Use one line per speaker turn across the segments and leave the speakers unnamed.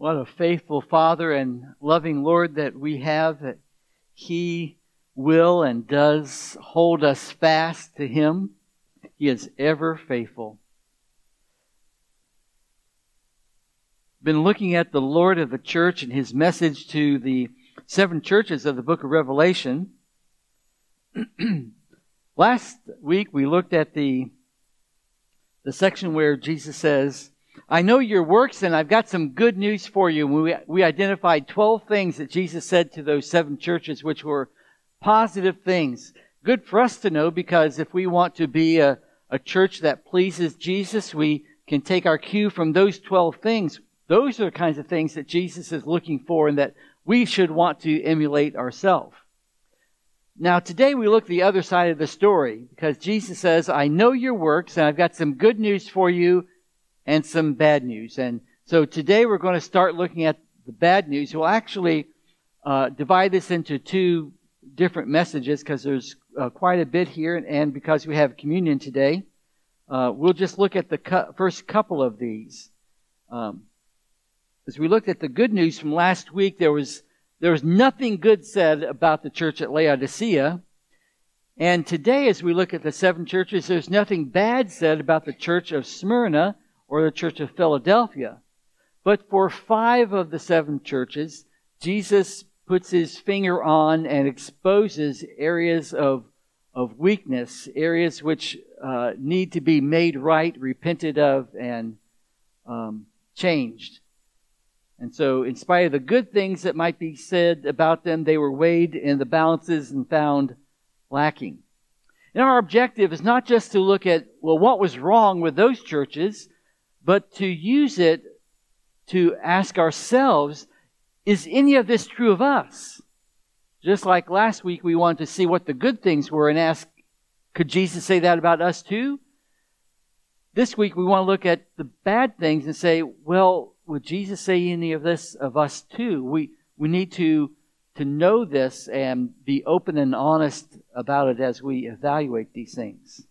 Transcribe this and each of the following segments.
What a faithful Father and loving Lord that we have, that He will and does hold us fast to Him. He is ever faithful. Been looking at the Lord of the church and His message to the seven churches of the book of Revelation. Last week we looked at the, the section where Jesus says, I know your works and I've got some good news for you. We, we identified 12 things that Jesus said to those seven churches, which were positive things. Good for us to know because if we want to be a, a church that pleases Jesus, we can take our cue from those 12 things. Those are the kinds of things that Jesus is looking for and that we should want to emulate ourselves. Now, today we look the other side of the story because Jesus says, I know your works and I've got some good news for you and some bad news. And so today we're going to start looking at the bad news. We'll actually uh, divide this into two different messages because there's uh, quite a bit here, and, because we have communion today, uh, we'll just look at the cu- first couple of these. Um, as we looked at the good news from last week, there was there was nothing good said about the church at Laodicea. And today, as we look at the seven churches, there's nothing bad said about the church of Smyrna or the church of Philadelphia. But for five of the seven churches, Jesus puts his finger on and exposes areas of, of weakness, areas which uh, need to be made right, repented of, and um, changed. And so, in spite of the good things that might be said about them, they were weighed in the balances and found lacking. And our objective is not just to look at, well, what was wrong with those churches, but to use it to ask ourselves, is any of this true of us? Just like last week, we wanted to see what the good things were and ask, could Jesus say that about us too? This week, we want to look at the bad things and say, well, would Jesus say any of this of us too? We, we need to, to know this and be open and honest about it as we evaluate these things.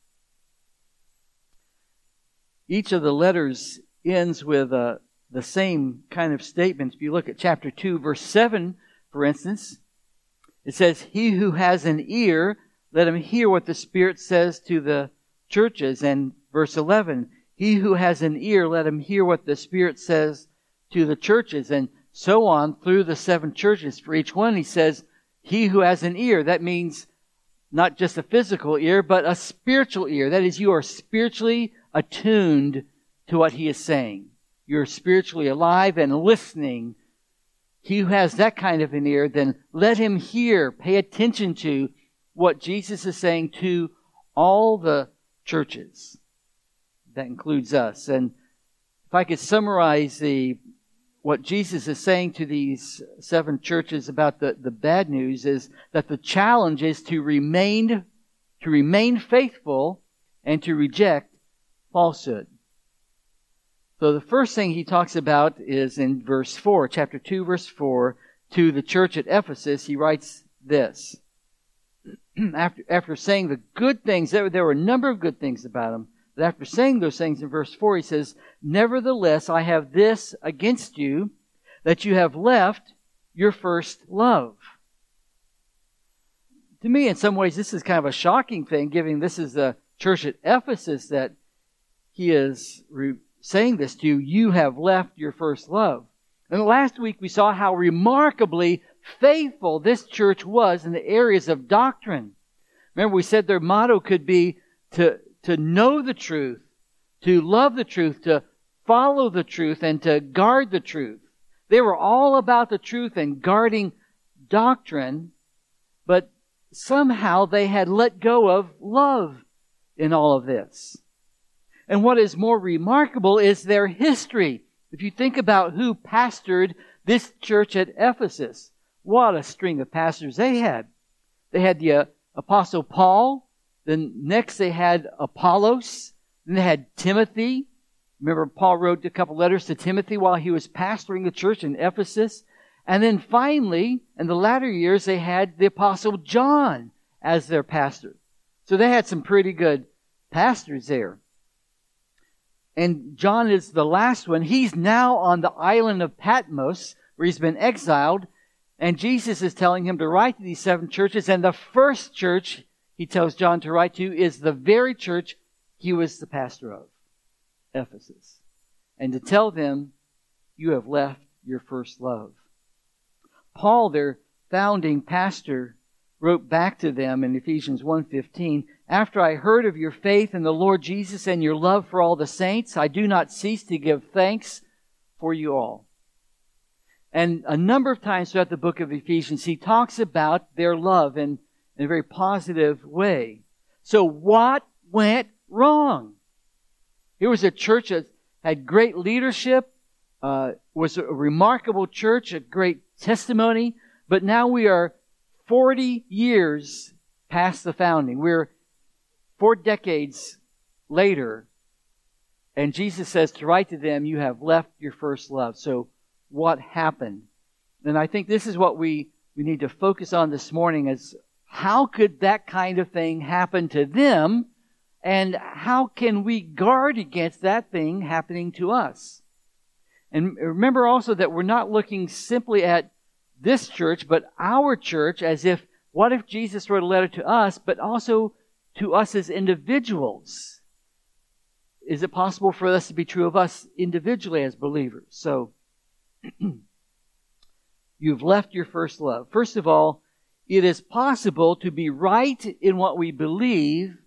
Each of the letters ends with uh, the same kind of statement. If you look at chapter 2, verse 7, for instance, it says, He who has an ear, let him hear what the Spirit says to the churches. And verse 11, He who has an ear, let him hear what the Spirit says to the churches. And so on through the seven churches. For each one, he says, He who has an ear. That means not just a physical ear, but a spiritual ear. That is, you are spiritually attuned to what he is saying. You're spiritually alive and listening. He who has that kind of an ear, then let him hear, pay attention to what Jesus is saying to all the churches. That includes us. And if I could summarize the what Jesus is saying to these seven churches about the, the bad news is that the challenge is to remain to remain faithful and to reject falsehood. So the first thing he talks about is in verse 4, chapter 2, verse 4, to the church at Ephesus, he writes this. after, after saying the good things, there, there were a number of good things about him, but after saying those things in verse 4, he says, Nevertheless, I have this against you, that you have left your first love. To me, in some ways, this is kind of a shocking thing, given this is the church at Ephesus that he is saying this to you, you have left your first love. And last week we saw how remarkably faithful this church was in the areas of doctrine. Remember, we said their motto could be to, to know the truth, to love the truth, to follow the truth, and to guard the truth. They were all about the truth and guarding doctrine, but somehow they had let go of love in all of this. And what is more remarkable is their history. If you think about who pastored this church at Ephesus, what a string of pastors they had. They had the uh, Apostle Paul, then next they had Apollos, then they had Timothy. Remember, Paul wrote a couple letters to Timothy while he was pastoring the church in Ephesus. And then finally, in the latter years, they had the Apostle John as their pastor. So they had some pretty good pastors there. And John is the last one. He's now on the island of Patmos, where he's been exiled, and Jesus is telling him to write to these seven churches, and the first church he tells John to write to is the very church he was the pastor of, Ephesus. And to tell them, you have left your first love. Paul, their founding pastor, wrote back to them in Ephesians 1:15, "After I heard of your faith in the Lord Jesus and your love for all the saints, I do not cease to give thanks for you all." And a number of times throughout the book of Ephesians, he talks about their love in, in a very positive way. So what went wrong? Here was a church that had great leadership, uh, was a remarkable church, a great testimony, but now we are 40 years past the founding. We're four decades later, and Jesus says to write to them, You have left your first love. So, what happened? And I think this is what we, we need to focus on this morning is how could that kind of thing happen to them? And how can we guard against that thing happening to us? And remember also that we're not looking simply at this church, but our church as if, what if Jesus wrote a letter to us, but also to us as individuals? Is it possible for us to be true of us individually as believers? So, you've left your first love. First of all, it is possible to be right in what we believe,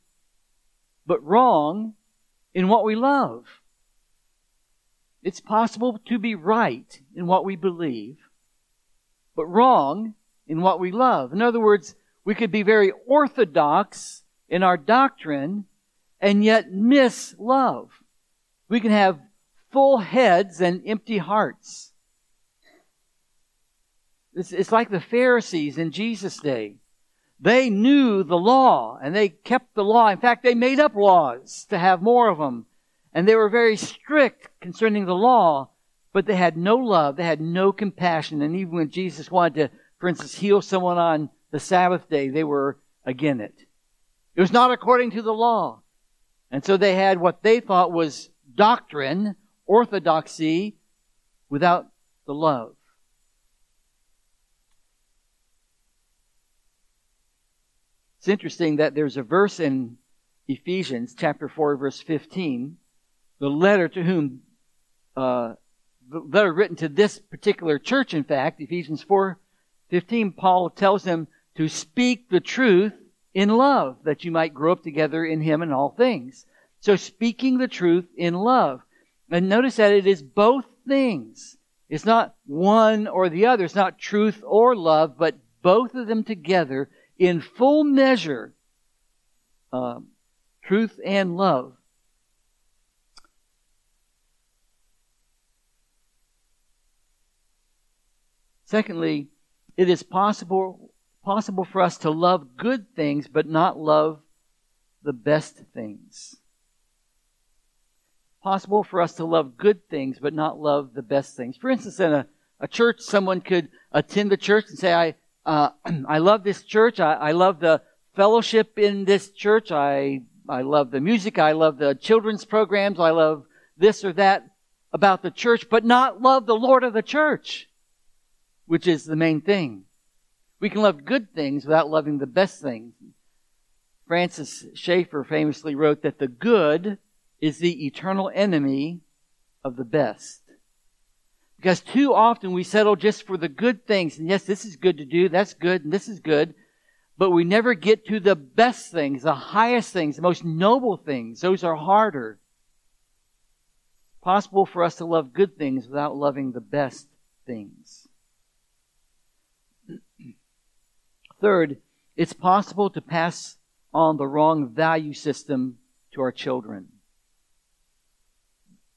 but wrong in what we love. It's possible to be right in what we believe, but wrong in what we love. In other words, we could be very orthodox in our doctrine and yet miss love. We can have full heads and empty hearts. It's, it's like the Pharisees in Jesus' day. They knew the law and they kept the law. In fact, they made up laws to have more of them. And they were very strict concerning the law but they had no love. They had no compassion. And even when Jesus wanted to, for instance, heal someone on the Sabbath day, they were against it. It was not according to the law. And so they had what they thought was doctrine, orthodoxy, without the love. It's interesting that there's a verse in Ephesians chapter 4 verse 15, the letter to whom uh, the letter written to this particular church, in fact, Ephesians 4 15, Paul tells them to speak the truth in love, that you might grow up together in him in all things. So speaking the truth in love. And notice that it is both things. It's not one or the other. It's not truth or love, but both of them together in full measure. Um, truth and love. Secondly, it is possible, possible for us to love good things, but not love the best things. Possible for us to love good things, but not love the best things. For instance, in a, a church, someone could attend the church and say, I, uh, I love this church. I, I love the fellowship in this church. I, I love the music. I love the children's programs. I love this or that about the church, but not love the Lord of the church which is the main thing. We can love good things without loving the best things. Francis Schaeffer famously wrote that the good is the eternal enemy of the best. Because too often we settle just for the good things. And yes, this is good to do, that's good, and this is good. But we never get to the best things, the highest things, the most noble things. Those are harder. Possible for us to love good things without loving the best things. Third, it's possible to pass on the wrong value system to our children.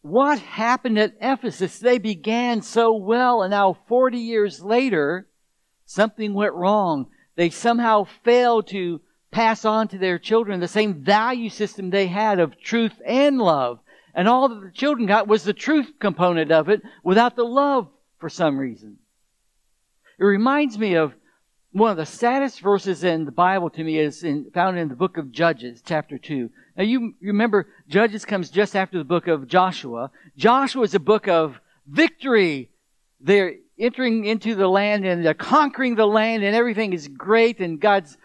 What happened at Ephesus? They began so well, and now 40 years later, something went wrong. They somehow failed to pass on to their children the same value system they had of truth and love. And all that the children got was the truth component of it without the love for some reason. It reminds me of one of the saddest verses in the Bible to me is in, found in the book of Judges, chapter 2. Now you, remember Judges comes just after the book of Joshua. Joshua is a book of victory. They're entering into the land and they're conquering the land and everything is great and God's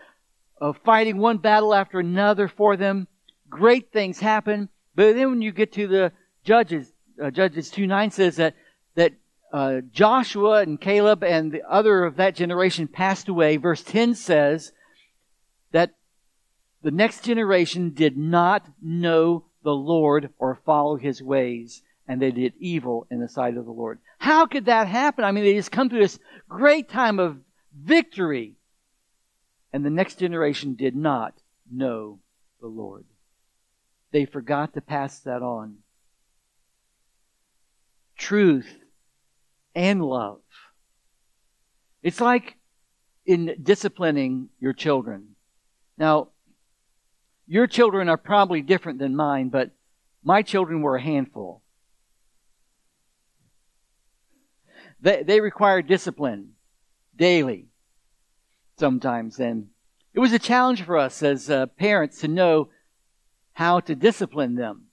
uh, fighting one battle after another for them. Great things happen. But then when you get to the Judges, uh, Judges 2 9 says that uh, Joshua and Caleb and the other of that generation passed away, verse 10 says that the next generation did not know the Lord or follow his ways, and they did evil in the sight of the Lord. How could that happen? I mean, they just come through this great time of victory, and the next generation did not know the Lord. They forgot to pass that on. Truth and love. It's like in disciplining your children. Now, your children are probably different than mine, but my children were a handful. They, they require discipline daily sometimes, and it was a challenge for us as uh, parents to know how to discipline them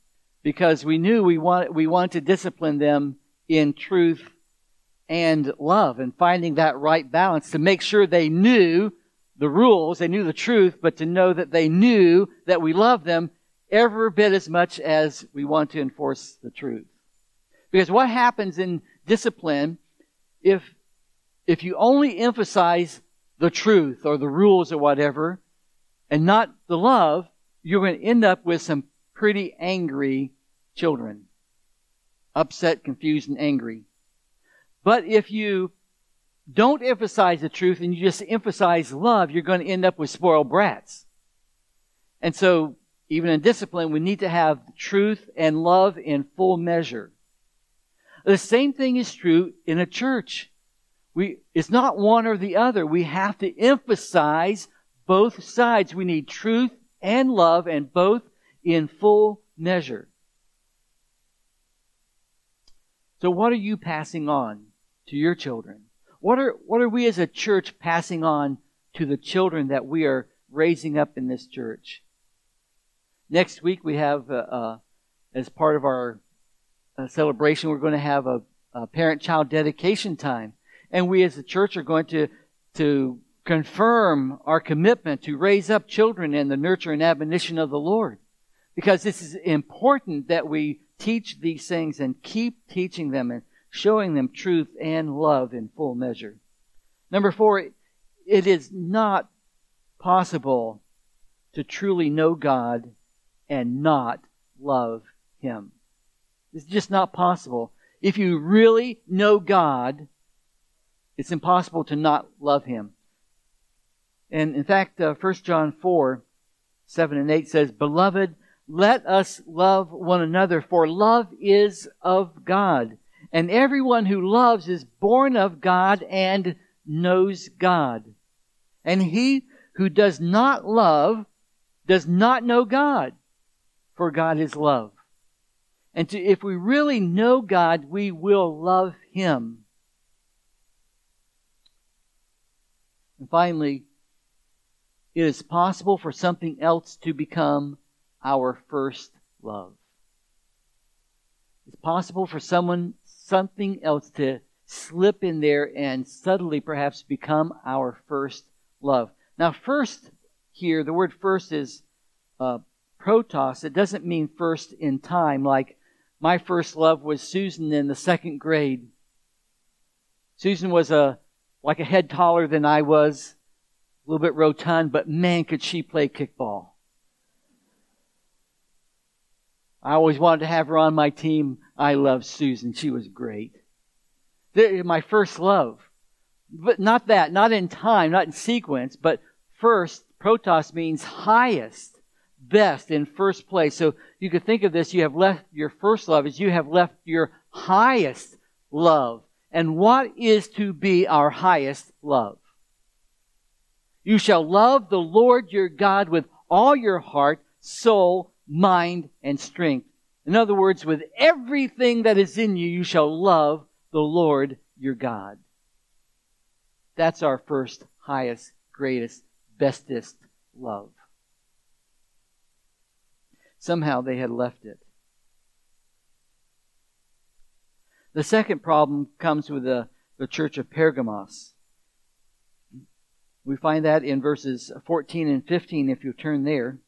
because we knew we want, we wanted to discipline them in truth and love and finding that right balance to make sure they knew the rules, they knew the truth, but to know that they knew that we love them every bit as much as we want to enforce the truth. Because what happens in discipline if if you only emphasize the truth or the rules or whatever and not the love, you're going to end up with some pretty angry children. Upset, confused, and angry. But if you don't emphasize the truth and you just emphasize love, you're going to end up with spoiled brats. And so, even in discipline, we need to have truth and love in full measure. The same thing is true in a church. We, it's not one or the other. We have to emphasize both sides. We need truth and love and both in full measure. So what are you passing on? To your children? What are, what are we as a church passing on to the children that we are raising up in this church? Next week we have, uh, uh, as part of our uh, celebration, we're going to have a, a parent-child dedication time. And we as a church are going to, to confirm our commitment to raise up children in the nurture and admonition of the Lord. Because this is important that we teach these things and keep teaching them and showing them truth and love in full measure. Number four, it is not possible to truly know God and not love Him. It's just not possible. If you really know God, it's impossible to not love Him. And in fact, uh, 1 John 4, 7 and 8 says, Beloved, let us love one another, for love is of God. And everyone who loves is born of God and knows God. And he who does not love does not know God, for God is love. And to, if we really know God, we will love Him. And finally, it is possible for something else to become our first love. It's possible for someone something else to slip in there and subtly perhaps become our first love. Now, first here, the word first is uh, protos. It doesn't mean first in time, like my first love was Susan in the second grade. Susan was a like a head taller than I was, a little bit rotund, but man, could she play kickball. I always wanted to have her on my team. I love Susan. She was great. My first love. But not that, not in time, not in sequence, but first, protos means highest, best, in first place. So you could think of this, you have left your first love as you have left your highest love. And what is to be our highest love? You shall love the Lord your God with all your heart, soul, mind, and strength. In other words, with everything that is in you, you shall love the Lord your God. That's our first highest, greatest, bestest love. Somehow they had left it. The second problem comes with the, the church of Pergamos. We find that in verses 14 and 15 if you turn there.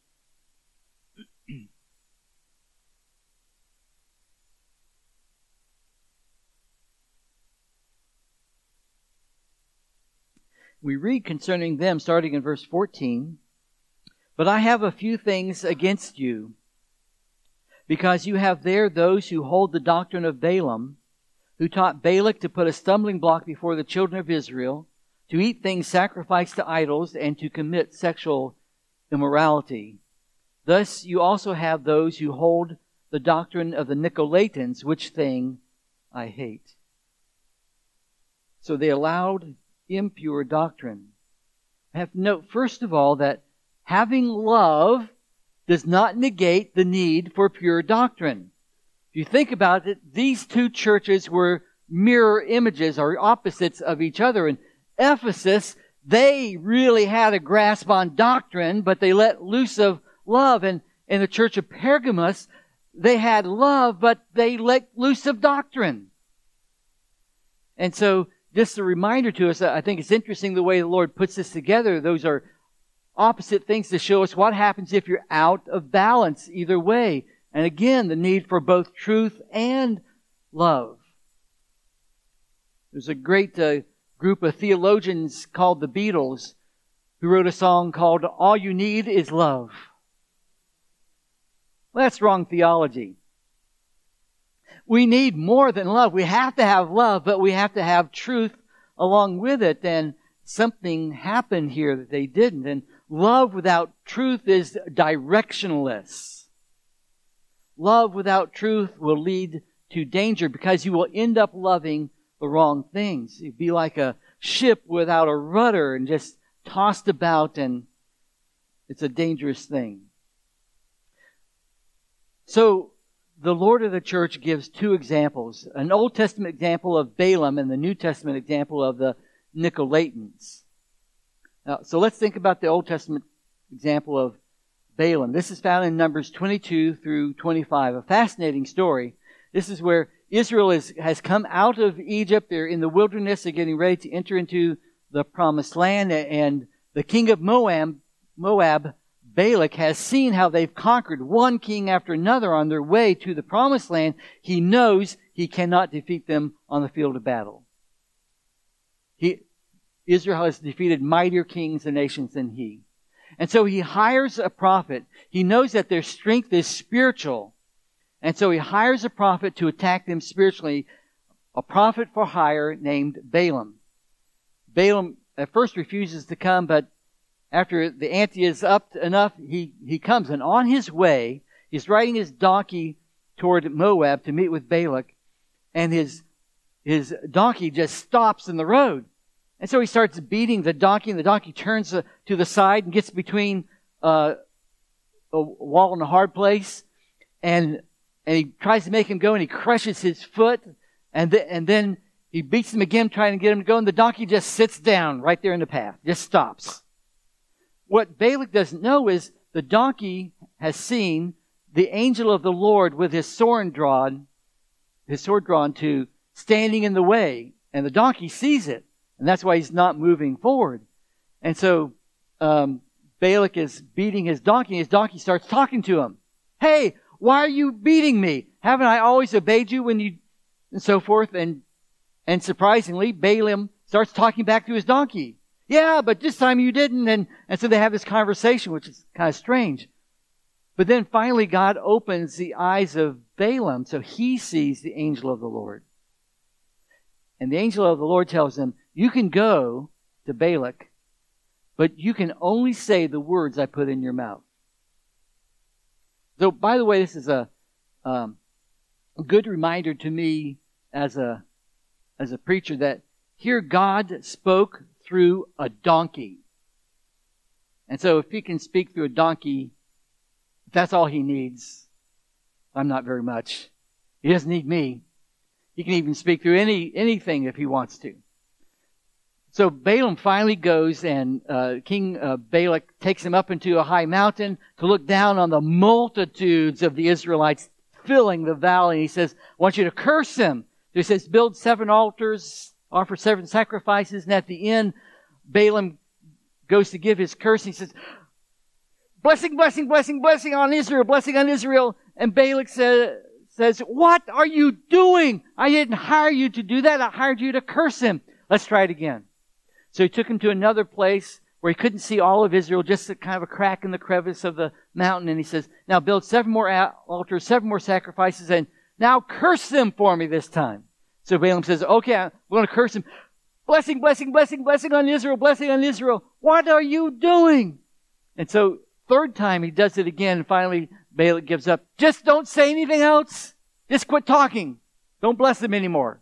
We read concerning them starting in verse 14. But I have a few things against you, because you have there those who hold the doctrine of Balaam, who taught Balak to put a stumbling block before the children of Israel, to eat things sacrificed to idols, and to commit sexual immorality. Thus you also have those who hold the doctrine of the Nicolaitans, which thing I hate. So they allowed impure doctrine. I have to note, first of all, that having love does not negate the need for pure doctrine. If you think about it, these two churches were mirror images or opposites of each other. In Ephesus, they really had a grasp on doctrine, but they let loose of love. And in the church of Pergamos, they had love, but they let loose of doctrine. And so just a reminder to us, I think it's interesting the way the Lord puts this together. Those are opposite things to show us what happens if you're out of balance either way. And again, the need for both truth and love. There's a great uh, group of theologians called the Beatles who wrote a song called All You Need Is Love. Well, that's wrong theology. We need more than love. We have to have love, but we have to have truth along with it. And something happened here that they didn't. And love without truth is directionless. Love without truth will lead to danger because you will end up loving the wrong things. You'd be like a ship without a rudder and just tossed about and it's a dangerous thing. So the Lord of the church gives two examples an Old Testament example of Balaam and the New Testament example of the Nicolaitans. Now, so let's think about the Old Testament example of Balaam. This is found in Numbers 22 through 25, a fascinating story. This is where Israel is, has come out of Egypt. They're in the wilderness. They're getting ready to enter into the promised land. And the king of Moab, Moab Balak has seen how they've conquered one king after another on their way to the promised land, he knows he cannot defeat them on the field of battle. He, Israel has defeated mightier kings and nations than he. And so he hires a prophet. He knows that their strength is spiritual. And so he hires a prophet to attack them spiritually, a prophet for hire named Balaam. Balaam at first refuses to come, but after the ante is up enough, he, he comes. And on his way, he's riding his donkey toward Moab to meet with Balak. And his, his donkey just stops in the road. And so he starts beating the donkey, and the donkey turns to the side and gets between uh, a wall and a hard place. And, and he tries to make him go, and he crushes his foot. And, th- and then he beats him again, trying to get him to go, and the donkey just sits down right there in the path, just stops. What Balak doesn't know is the donkey has seen the angel of the Lord with his sword drawn, his sword drawn to standing in the way, and the donkey sees it, and that's why he's not moving forward. And so um, Balak is beating his donkey, and his donkey starts talking to him. Hey, why are you beating me? Haven't I always obeyed you when you, and so forth? And and surprisingly, Balaam starts talking back to his donkey. Yeah, but this time you didn't. And, and so they have this conversation, which is kind of strange. But then finally God opens the eyes of Balaam so he sees the angel of the Lord. And the angel of the Lord tells him, you can go to Balak, but you can only say the words I put in your mouth. So, by the way, this is a, um, a good reminder to me as a, as a preacher that here God spoke through a donkey. And so if he can speak through a donkey, that's all he needs. I'm not very much. He doesn't need me. He can even speak through any anything if he wants to. so Balaam finally goes and uh, King uh, Balak takes him up into a high mountain to look down on the multitudes of the Israelites filling the valley. He says, I want you to curse them. He says, build seven altars, offer seven sacrifices, and at the end, Balaam goes to give his curse. He says, blessing, blessing, blessing, blessing on Israel, blessing on Israel. And Balak says, says, what are you doing? I didn't hire you to do that. I hired you to curse him. Let's try it again. So he took him to another place where he couldn't see all of Israel, just a kind of a crack in the crevice of the mountain. And he says, now build seven more altars, seven more sacrifices, and now curse them for me this time. So Balaam says, okay, I'm going to curse him. Blessing, blessing, blessing, blessing on Israel, blessing on Israel. What are you doing? And so third time he does it again, and finally Balak gives up. Just don't say anything else. Just quit talking. Don't bless them anymore.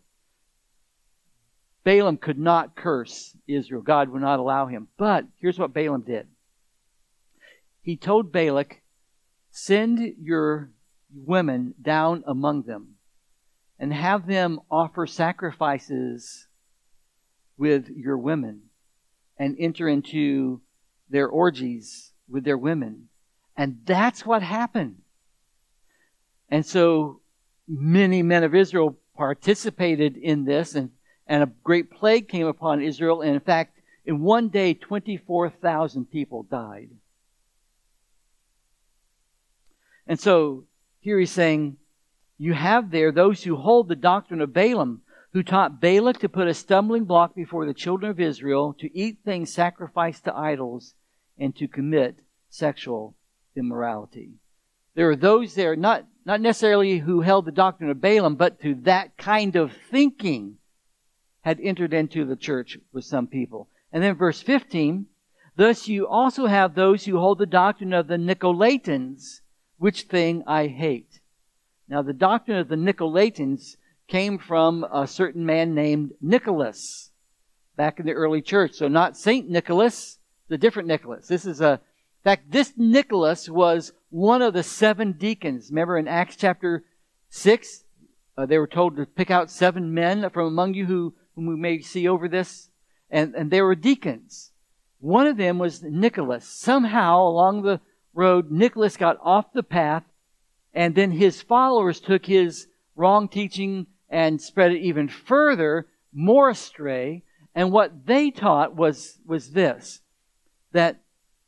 Balaam could not curse Israel. God would not allow him. But here's what Balaam did. He told Balak, send your women down among them and have them offer sacrifices with your women and enter into their orgies with their women. And that's what happened. And so many men of Israel participated in this and and a great plague came upon Israel. And in fact, in one day, 24,000 people died. And so here he's saying, you have there those who hold the doctrine of Balaam, who taught Balak to put a stumbling block before the children of Israel, to eat things sacrificed to idols, and to commit sexual immorality. There are those there, not, not necessarily who held the doctrine of Balaam, but to that kind of thinking had entered into the church with some people. And then verse 15, thus you also have those who hold the doctrine of the Nicolaitans, which thing I hate. Now the doctrine of the Nicolaitans came from a certain man named Nicholas back in the early church. So not Saint Nicholas, the different Nicholas. This is a, in fact, this Nicholas was one of the seven deacons. Remember in Acts chapter 6, uh, they were told to pick out seven men from among you who whom we may see over this, and, and they were deacons. One of them was Nicholas. Somehow along the road, Nicholas got off the path, and then his followers took his wrong teaching and spread it even further, more astray. And what they taught was, was this, that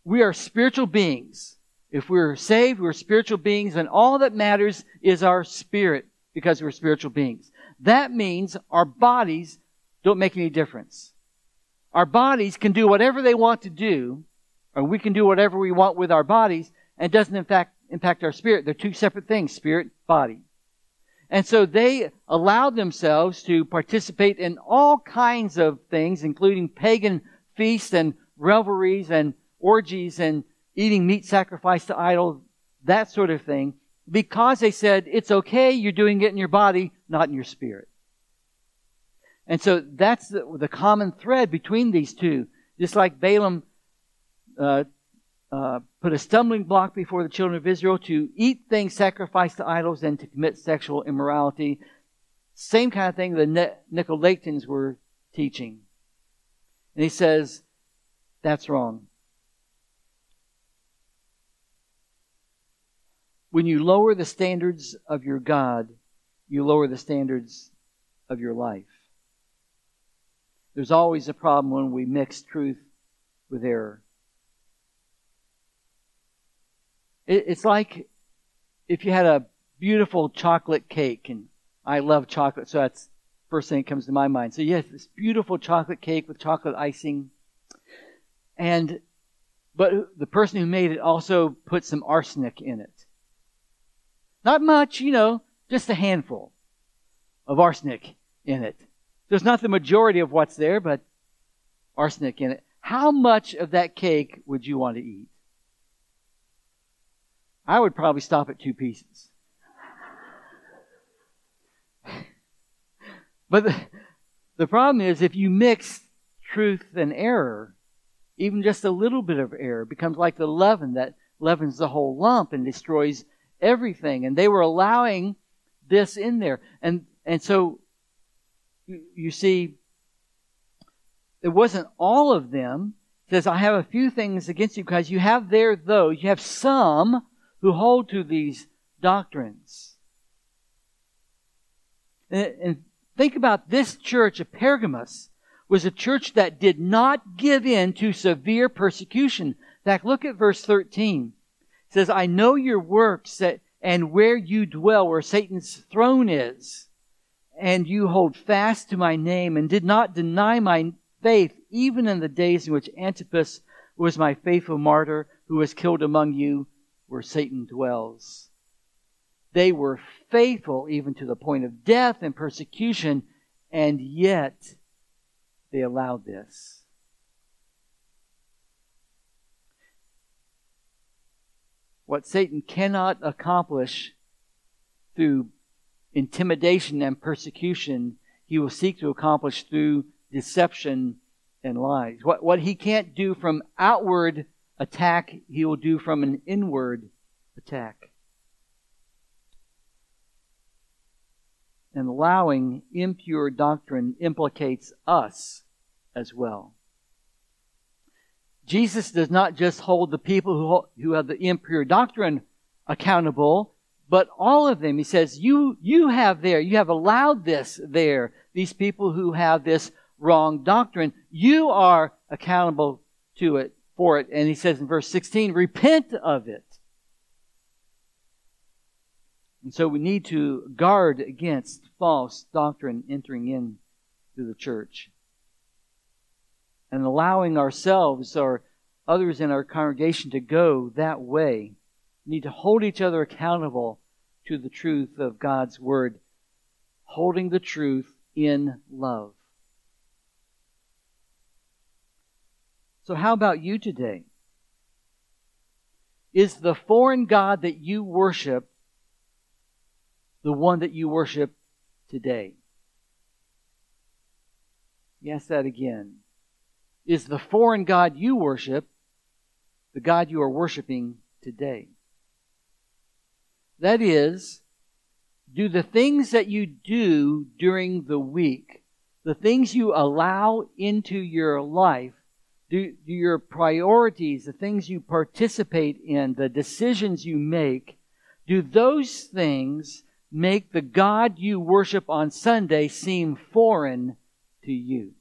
we are spiritual beings. If we're saved, we're spiritual beings, and all that matters is our spirit because we're spiritual beings. That means our bodies don't make any difference. Our bodies can do whatever they want to do, or we can do whatever we want with our bodies, and doesn't in fact impact our spirit. They're two separate things, spirit, body. And so they allowed themselves to participate in all kinds of things, including pagan feasts and revelries and orgies and eating meat sacrificed to idols, that sort of thing, because they said, it's okay, you're doing it in your body, not in your spirit. And so that's the, the common thread between these two. Just like Balaam uh, uh, put a stumbling block before the children of Israel to eat things sacrificed to idols and to commit sexual immorality. Same kind of thing the Nicolaitans were teaching. And he says, that's wrong. When you lower the standards of your God, you lower the standards of your life. There's always a problem when we mix truth with error. It's like if you had a beautiful chocolate cake, and I love chocolate, so that's first thing that comes to my mind. So yes, this beautiful chocolate cake with chocolate icing, and but the person who made it also put some arsenic in it. Not much, you know, just a handful of arsenic in it. There's not the majority of what's there, but arsenic in it. How much of that cake would you want to eat? I would probably stop at two pieces. but the, the problem is if you mix truth and error, even just a little bit of error becomes like the leaven that leavens the whole lump and destroys everything. And they were allowing this in there. And, and so you see, it wasn't all of them. It says, I have a few things against you because you have there those, you have some who hold to these doctrines. And, think about this church of Pergamos was a church that did not give in to severe persecution. In fact, look at verse 13. It says, I know your works and where you dwell, where Satan's throne is, and you hold fast to my name and did not deny my faith even in the days in which Antipas was my faithful martyr who was killed among you where Satan dwells. They were faithful even to the point of death and persecution, and yet they allowed this. What Satan cannot accomplish through intimidation and persecution, he will seek to accomplish through deception and lies. What, what he can't do from outward attack, he will do from an inward attack. And allowing impure doctrine implicates us as well. Jesus does not just hold the people who, who have the impure doctrine accountable, but all of them. He says, you, you have there, you have allowed this there. These people who have this wrong doctrine, you are accountable to it, for it. And he says in verse 16, repent of it. And so we need to guard against false doctrine entering in to the church. And allowing ourselves or others in our congregation to go that way. We need to hold each other accountable to the truth of God's Word, holding the truth in love. So, how about you today? Is the foreign God that you worship the one that you worship today? Yes, that again. Is the foreign God you worship the God you are worshiping today? That is, do the things that you do during the week, the things you allow into your life, do, do your priorities, the things you participate in, the decisions you make, do those things make the God you worship on Sunday seem foreign to you?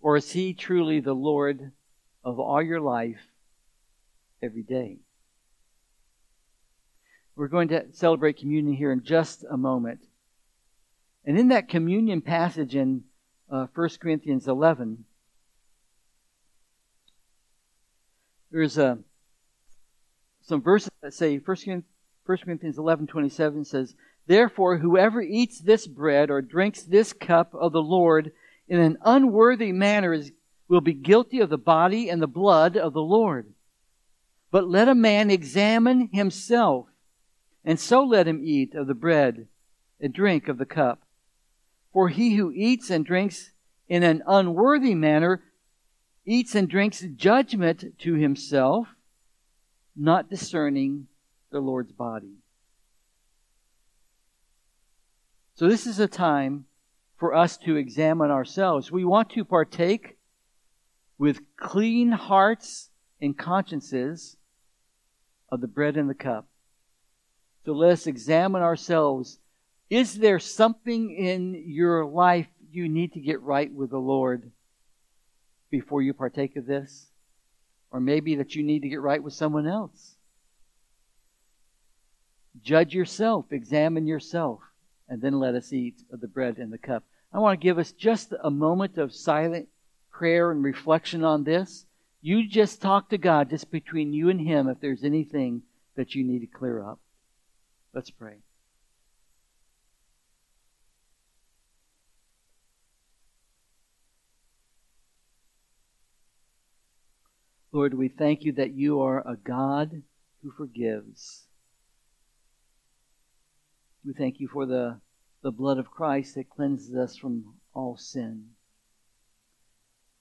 Or is He truly the Lord of all your life every day? We're going to celebrate communion here in just a moment. And in that communion passage in uh, 1 Corinthians 11, there's uh, some verses that say 1 Corinthians 11 27 says, Therefore, whoever eats this bread or drinks this cup of the Lord in an unworthy manner is, will be guilty of the body and the blood of the Lord. But let a man examine himself, and so let him eat of the bread and drink of the cup. For he who eats and drinks in an unworthy manner eats and drinks judgment to himself, not discerning the Lord's body. So this is a time for us to examine ourselves. We want to partake with clean hearts and consciences of the bread and the cup. So let us examine ourselves is there something in your life you need to get right with the Lord before you partake of this? Or maybe that you need to get right with someone else? Judge yourself, examine yourself, and then let us eat of the bread and the cup. I want to give us just a moment of silent prayer and reflection on this. You just talk to God just between you and Him if there's anything that you need to clear up. Let's pray. Lord, we thank you that you are a God who forgives. We thank you for the, the blood of Christ that cleanses us from all sin.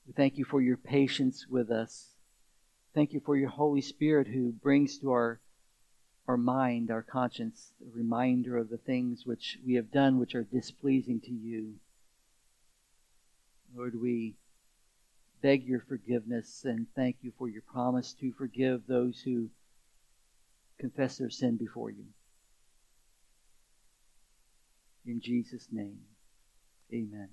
We thank you for your patience with us. Thank you for your Holy Spirit who brings to our, our mind, our conscience, a reminder of the things which we have done which are displeasing to you. Lord, we beg your forgiveness and thank you for your promise to forgive those who confess their sin before you. In Jesus' name, amen.